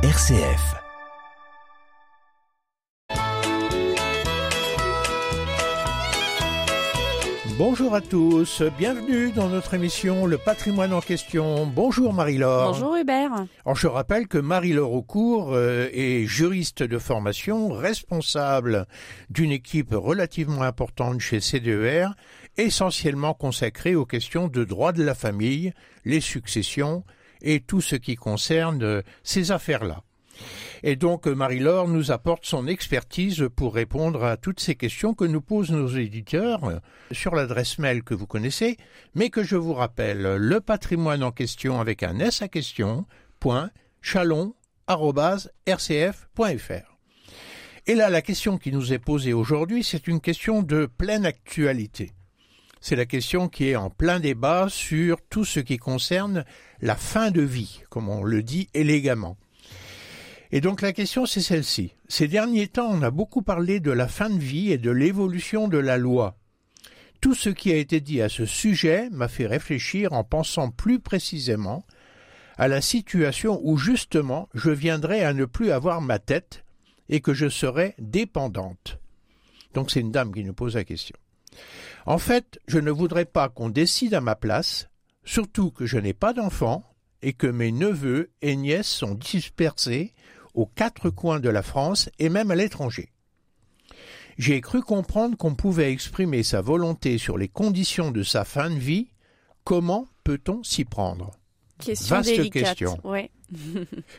RCF. Bonjour à tous, bienvenue dans notre émission Le patrimoine en question. Bonjour Marie-Laure. Bonjour Hubert. Alors je rappelle que Marie-Laure Aucourt euh, est juriste de formation, responsable d'une équipe relativement importante chez CDER, essentiellement consacrée aux questions de droit de la famille, les successions et tout ce qui concerne euh, ces affaires-là. Et donc Marie-Laure nous apporte son expertise pour répondre à toutes ces questions que nous posent nos éditeurs sur l'adresse mail que vous connaissez, mais que je vous rappelle, le patrimoine en question avec un S à question, point, chalon.rcf.fr. Et là, la question qui nous est posée aujourd'hui, c'est une question de pleine actualité. C'est la question qui est en plein débat sur tout ce qui concerne la fin de vie, comme on le dit élégamment. Et donc la question c'est celle-ci. Ces derniers temps, on a beaucoup parlé de la fin de vie et de l'évolution de la loi. Tout ce qui a été dit à ce sujet m'a fait réfléchir en pensant plus précisément à la situation où justement je viendrais à ne plus avoir ma tête et que je serais dépendante. Donc c'est une dame qui nous pose la question. En fait, je ne voudrais pas qu'on décide à ma place, surtout que je n'ai pas d'enfants et que mes neveux et nièces sont dispersés aux quatre coins de la France et même à l'étranger. J'ai cru comprendre qu'on pouvait exprimer sa volonté sur les conditions de sa fin de vie. Comment peut-on s'y prendre? Question Vaste délicate. question. Ouais.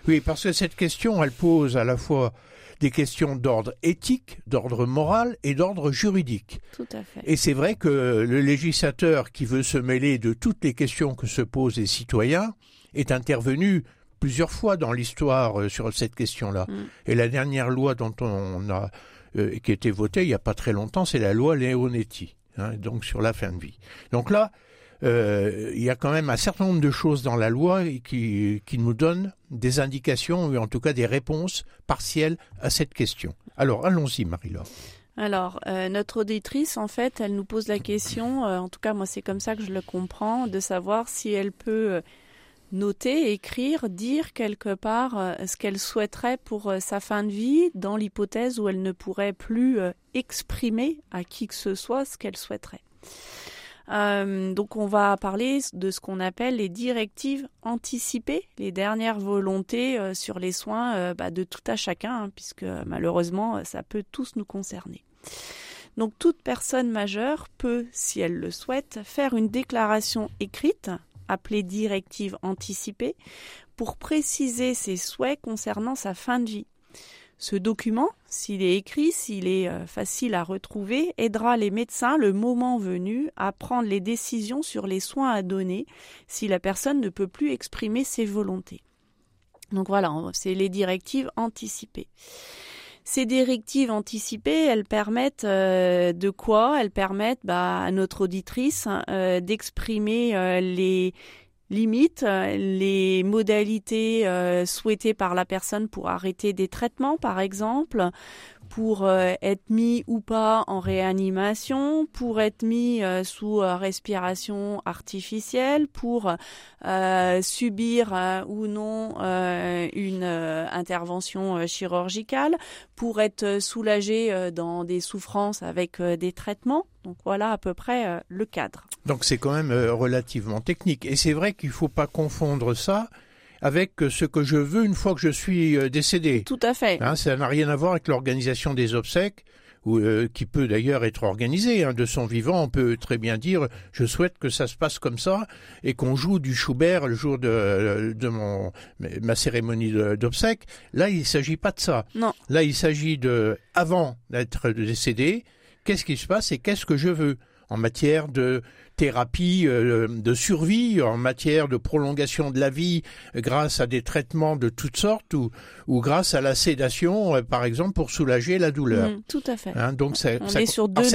Oui, parce que cette question, elle pose à la fois des questions d'ordre éthique, d'ordre moral et d'ordre juridique. Tout à fait. Et c'est vrai que le législateur qui veut se mêler de toutes les questions que se posent les citoyens est intervenu plusieurs fois dans l'histoire euh, sur cette question-là. Mm. Et la dernière loi dont on a euh, qui a été votée il n'y a pas très longtemps, c'est la loi Leonetti, hein, donc sur la fin de vie. Donc là, euh, il y a quand même un certain nombre de choses dans la loi qui, nous donnent des indications, ou en tout cas des réponses partielles à cette question. Alors allons-y, Marie-Laure. Alors, euh, notre auditrice, en fait, elle nous pose la question, euh, en tout cas moi c'est comme ça que je le comprends, de savoir si elle peut noter, écrire, dire quelque part ce qu'elle souhaiterait pour sa fin de vie, dans l'hypothèse où elle ne pourrait plus exprimer à qui que ce soit ce qu'elle souhaiterait. Euh, donc on va parler de ce qu'on appelle les directives anticipées, les dernières volontés euh, sur les soins euh, bah, de tout à chacun, hein, puisque malheureusement ça peut tous nous concerner. Donc toute personne majeure peut, si elle le souhaite, faire une déclaration écrite, appelée directive anticipée, pour préciser ses souhaits concernant sa fin de vie. Ce document, s'il est écrit, s'il est euh, facile à retrouver, aidera les médecins le moment venu à prendre les décisions sur les soins à donner si la personne ne peut plus exprimer ses volontés. Donc voilà, c'est les directives anticipées. Ces directives anticipées, elles permettent euh, de quoi? Elles permettent bah, à notre auditrice euh, d'exprimer les limites, euh, les modalités euh, souhaitées par la personne pour arrêter des traitements, par exemple, pour euh, être mis ou pas en réanimation, pour être mis sous respiration artificielle, pour subir ou non une intervention chirurgicale, pour être soulagé dans des souffrances avec des traitements. Donc voilà à peu près euh, le cadre. Donc c'est quand même euh, relativement technique. Et c'est vrai qu'il ne faut pas confondre ça avec euh, ce que je veux une fois que je suis décédé. Tout à fait. Hein, ça n'a rien à voir avec l'organisation des obsèques, ou, euh, qui peut d'ailleurs être organisée. hein, de son vivant, on peut très bien dire je souhaite que ça se passe comme ça et qu'on joue du Schubert le jour de, de mon, ma cérémonie d'obsèques. Là, il ne s'agit pas de ça. Non. Là, il s'agit de, avant d'être décédé, qu'est-ce qui se passe et qu'est-ce que je veux en matière de thérapie euh, de survie, en matière de prolongation de la vie euh, grâce à des traitements de toutes sortes ou, ou grâce à la sédation, euh, par exemple, pour soulager la douleur. Mm, tout à fait. Hein, donc c'est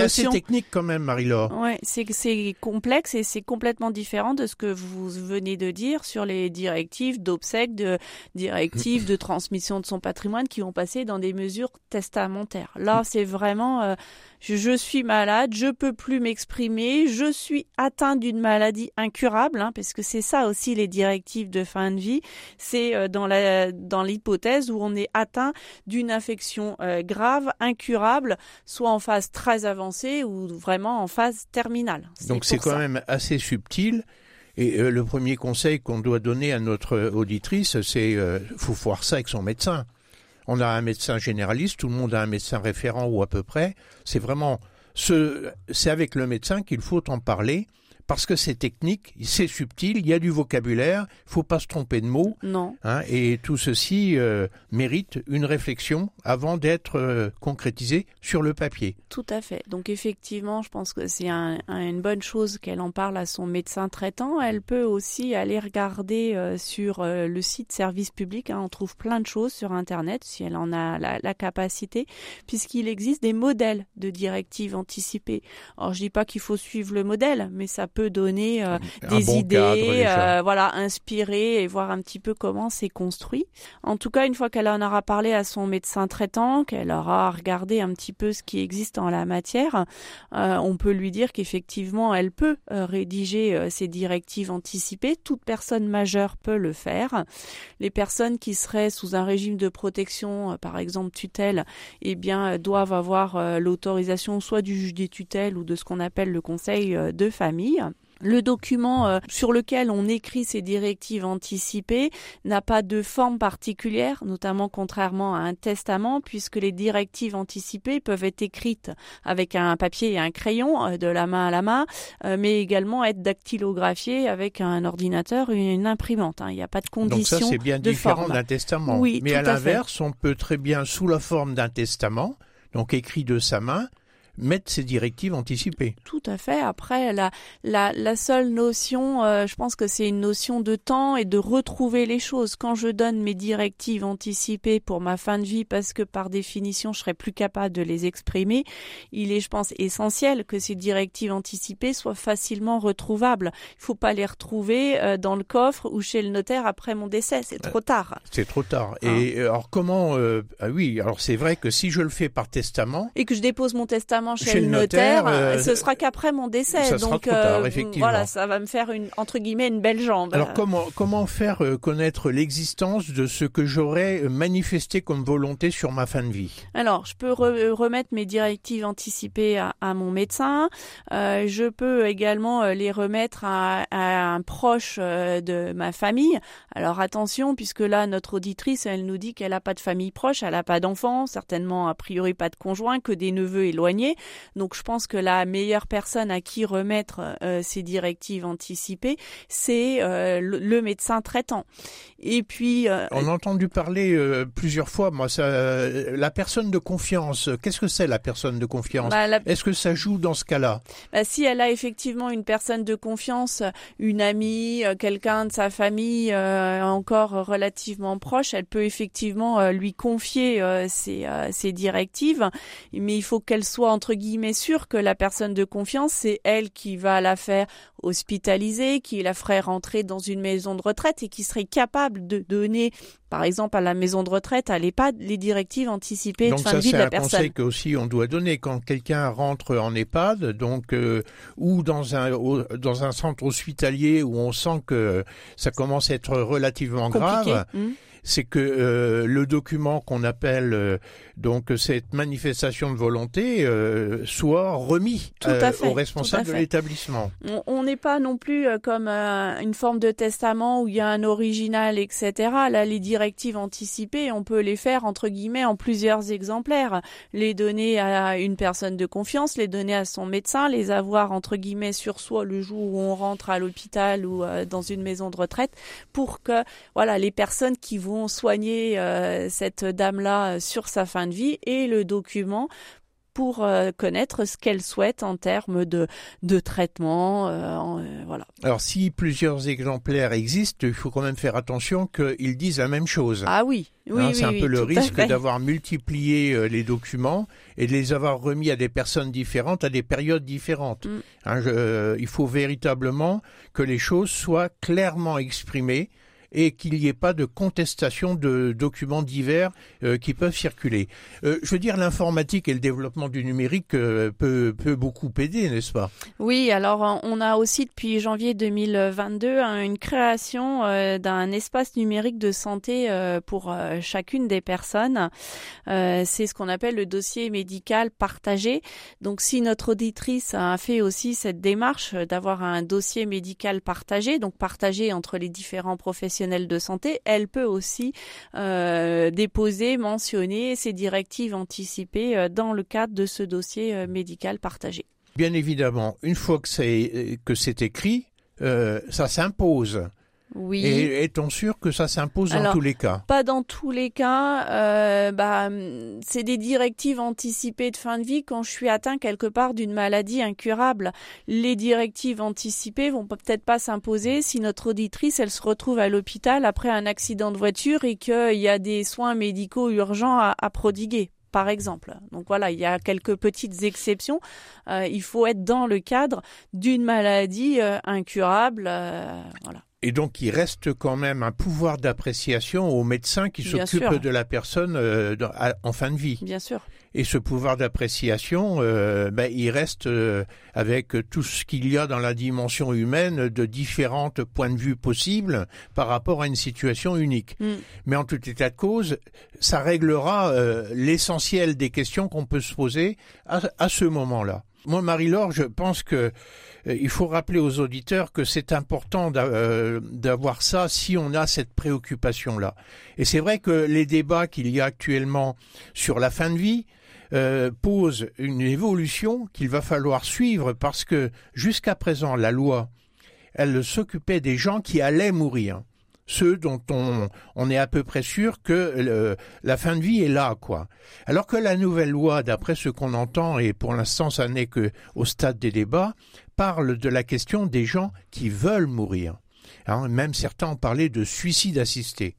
assez technique quand même, Marie-Laure. Ouais, c'est c'est complexe et c'est complètement différent de ce que vous venez de dire sur les directives d'obsèques, de directives de transmission de son patrimoine qui vont passer dans des mesures testamentaires. Là, c'est vraiment euh, je, je suis malade, je peux plus m'exprimer, je suis atteint d'une maladie incurable, hein, parce que c'est ça aussi les directives de fin de vie, c'est euh, dans la dans l'hypothèse où on est atteint d'une infection euh, grave, incurable, soit en phase très avancée ou vraiment en phase terminale. Donc c'est quand même assez subtil. Et euh, le premier conseil qu'on doit donner à notre auditrice, c'est euh, faut voir ça avec son médecin. On a un médecin généraliste, tout le monde a un médecin référent ou à peu près. C'est vraiment c'est avec le médecin qu'il faut en parler parce que c'est technique, c'est subtil, il y a du vocabulaire, il faut pas se tromper de mots. Non. Hein, et tout ceci euh, mérite une réflexion avant d'être euh, concrétisé sur le papier. Tout à fait. Donc effectivement, je pense que c'est un, une bonne chose qu'elle en parle à son médecin traitant. Elle peut aussi aller regarder euh, sur le site service public. Hein. on trouve plein de choses sur Internet si elle en a la, la capacité, puisqu'il existe des modèles de directives anticipées. Alors je dis pas qu'il faut suivre le modèle, mais ça peut donner euh, des idées, euh, voilà, inspirer et voir un petit peu comment c'est construit. En tout cas, une fois qu'elle en aura parlé à son médecin traitant, qu'elle aura regardé un petit peu ce qui existe en la matière, euh, on peut lui dire qu'effectivement, elle peut rédiger ses directives anticipées. Toute personne majeure peut le faire. Les personnes qui seraient sous un régime de protection, par exemple tutelle, eh bien, doivent avoir l'autorisation soit du juge des tutelles ou de ce qu'on appelle le conseil de famille. Le document euh, sur lequel on écrit ces directives anticipées n'a pas de forme particulière, notamment contrairement à un testament, puisque les directives anticipées peuvent être écrites avec un papier et un crayon euh, de la main à la main, euh, mais également être dactylographiées avec un ordinateur et une imprimante. Hein. Il n'y a pas de condition. Donc ça, c'est bien différent d'un testament. Oui, mais à l'inverse, on peut très bien, sous la forme d'un testament, donc écrit de sa main, mettre ces directives anticipées. Tout à fait. Après, la, la, la seule notion, euh, je pense que c'est une notion de temps et de retrouver les choses. Quand je donne mes directives anticipées pour ma fin de vie, parce que par définition, je serai plus capable de les exprimer, il est, je pense, essentiel que ces directives anticipées soient facilement retrouvables. Il faut pas les retrouver euh, dans le coffre ou chez le notaire après mon décès. C'est trop tard. C'est trop tard. Et hein. alors comment ah oui, alors c'est vrai que si je le fais par testament et que je dépose mon testament chez, le notaire, euh, ce sera qu'après mon décès. Ça donc sera trop tard, euh, voilà, ça va me faire une entre guillemets une belle jambe. Alors comment comment faire euh, connaître l'existence de ce que j'aurais manifesté comme volonté sur ma fin de vie? Alors, je peux remettre mes directives anticipées à, à mon médecin. Euh, je peux également les remettre à, à un proche de ma famille. Alors attention, puisque là notre auditrice, elle nous dit qu'elle a pas de famille proche, elle a pas d'enfants, certainement a priori pas de conjoint, que des neveux éloignés. Donc je pense que la meilleure personne à qui remettre euh, ces directives anticipées, c'est euh, le, médecin traitant. Et puis euh, on a entendu parler plusieurs fois. Moi, ça, la personne de confiance. Qu'est-ce que c'est la personne de confiance? Bah, Est-ce que ça joue dans ce cas-là? Bah, Si elle a effectivement une personne de confiance, une amie, quelqu'un de sa famille encore relativement proche, elle peut effectivement lui confier ses, ses directives, mais il faut qu'elle soit entre guillemets sûr que la personne de confiance, c'est elle qui va la faire hospitaliser, qui la ferait rentrer dans une maison de retraite et qui serait capable de donner, par exemple, à la maison de retraite, à l'EHPAD, les directives anticipées de fin de vie de la personne. Donc c'est un conseil que aussi on doit donner quand quelqu'un rentre en EHPAD, donc euh, ou dans un dans un centre hospitalier où on sent que ça commence à être relativement grave. Mmh c'est que euh, le document qu'on appelle euh, donc cette manifestation de volonté euh, soit remis au responsable de l'établissement. On n'est pas non plus comme une forme de testament où il y a un original, etc. Là, les directives anticipées, on peut les faire entre guillemets en plusieurs exemplaires, les donner à une personne de confiance, les donner à son médecin, les avoir entre guillemets sur soi le jour où on rentre à l'hôpital ou dans une maison de retraite, pour que voilà les personnes qui vont soigner euh, cette dame-là sur sa fin de vie et le document pour euh, connaître ce qu'elle souhaite en termes de, de traitement. Euh, voilà. Alors, si plusieurs exemplaires existent, il faut quand même faire attention qu'ils disent la même chose. Ah oui, oui, hein, oui C'est un peu le risque d'avoir multiplié les documents et de les avoir remis à des personnes différentes à des périodes différentes. Mm. Hein, il faut véritablement que les choses soient clairement exprimées et qu'il n'y ait pas de contestation de documents divers euh, qui peuvent circuler. Euh, je veux dire, l'informatique et le développement du numérique euh, peut, peut beaucoup aider, n'est-ce pas? Oui, alors on a aussi depuis janvier 2022 hein, une création d'un espace numérique de santé pour chacune des personnes. C'est ce qu'on appelle le dossier médical partagé. Donc si notre auditrice a fait aussi cette démarche d'avoir un dossier médical partagé, donc partagé entre les différents professionnels, de santé, elle peut aussi euh, déposer, mentionner ses directives anticipées euh, dans le cadre de ce dossier euh, médical partagé. Bien évidemment, une fois que c'est écrit, ça s'impose. Oui. Et est-on sûr que ça s'impose dans tous les cas? Pas dans tous les cas. Euh, bah, c'est des directives anticipées de fin de vie quand je suis atteint quelque part d'une maladie incurable. Les directives anticipées vont peut-être pas s'imposer si notre auditrice elle se retrouve à l'hôpital après un accident de voiture et qu'il y a des soins médicaux urgents à, à prodiguer par exemple. Donc voilà, il y a quelques petites exceptions. Euh, il faut être dans le cadre d'une maladie euh, incurable. Euh, voilà. Et donc, il reste quand même un pouvoir d'appréciation aux médecins qui s'occupent de la personne euh, en fin de vie. Bien sûr. Et ce pouvoir d'appréciation, euh, ben, il reste euh, avec tout ce qu'il y a dans la dimension humaine de différents points de vue possibles par rapport à une situation unique. Mm. Mais en tout état de cause, ça réglera l'essentiel des questions qu'on peut se poser à, à ce moment-là. Moi, Marie-Laure, je pense que euh, il faut rappeler aux auditeurs que c'est important euh, d'avoir ça si on a cette préoccupation-là. Et c'est vrai que les débats qu'il y a actuellement sur la fin de vie euh, posent une évolution qu'il va falloir suivre parce que jusqu'à présent, la loi, elle s'occupait des gens qui allaient mourir ceux dont on, on est à peu près sûr que la fin de vie est là, quoi. Alors que la nouvelle loi, d'après ce qu'on entend, et pour l'instant ça n'est que au stade des débats, parle de la question des gens qui veulent mourir. Hein, même certains ont parlé de suicide assisté.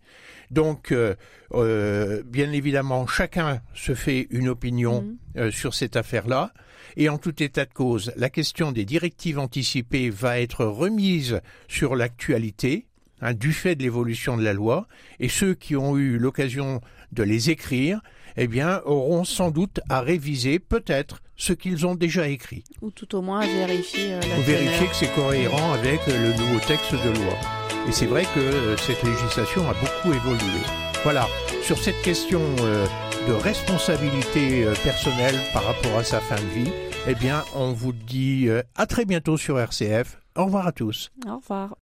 Donc, euh, euh, bien évidemment, chacun se fait une opinion mmh. euh, sur cette affaire-là. Et en tout état de cause, la question des directives anticipées va être remise sur l'actualité Hein, du fait de l'évolution de la loi, et ceux qui ont eu l'occasion de les écrire, eh bien, auront sans doute à réviser peut-être ce qu'ils ont déjà écrit. Ou tout au moins à vérifier euh, la Ou vérifier que c'est cohérent avec le nouveau texte de loi. Et c'est vrai que euh, cette législation a beaucoup évolué. Voilà, sur cette question euh, de responsabilité personnelle par rapport à sa fin de vie, eh bien, on vous dit à très bientôt sur RCF. Au revoir à tous. Au revoir.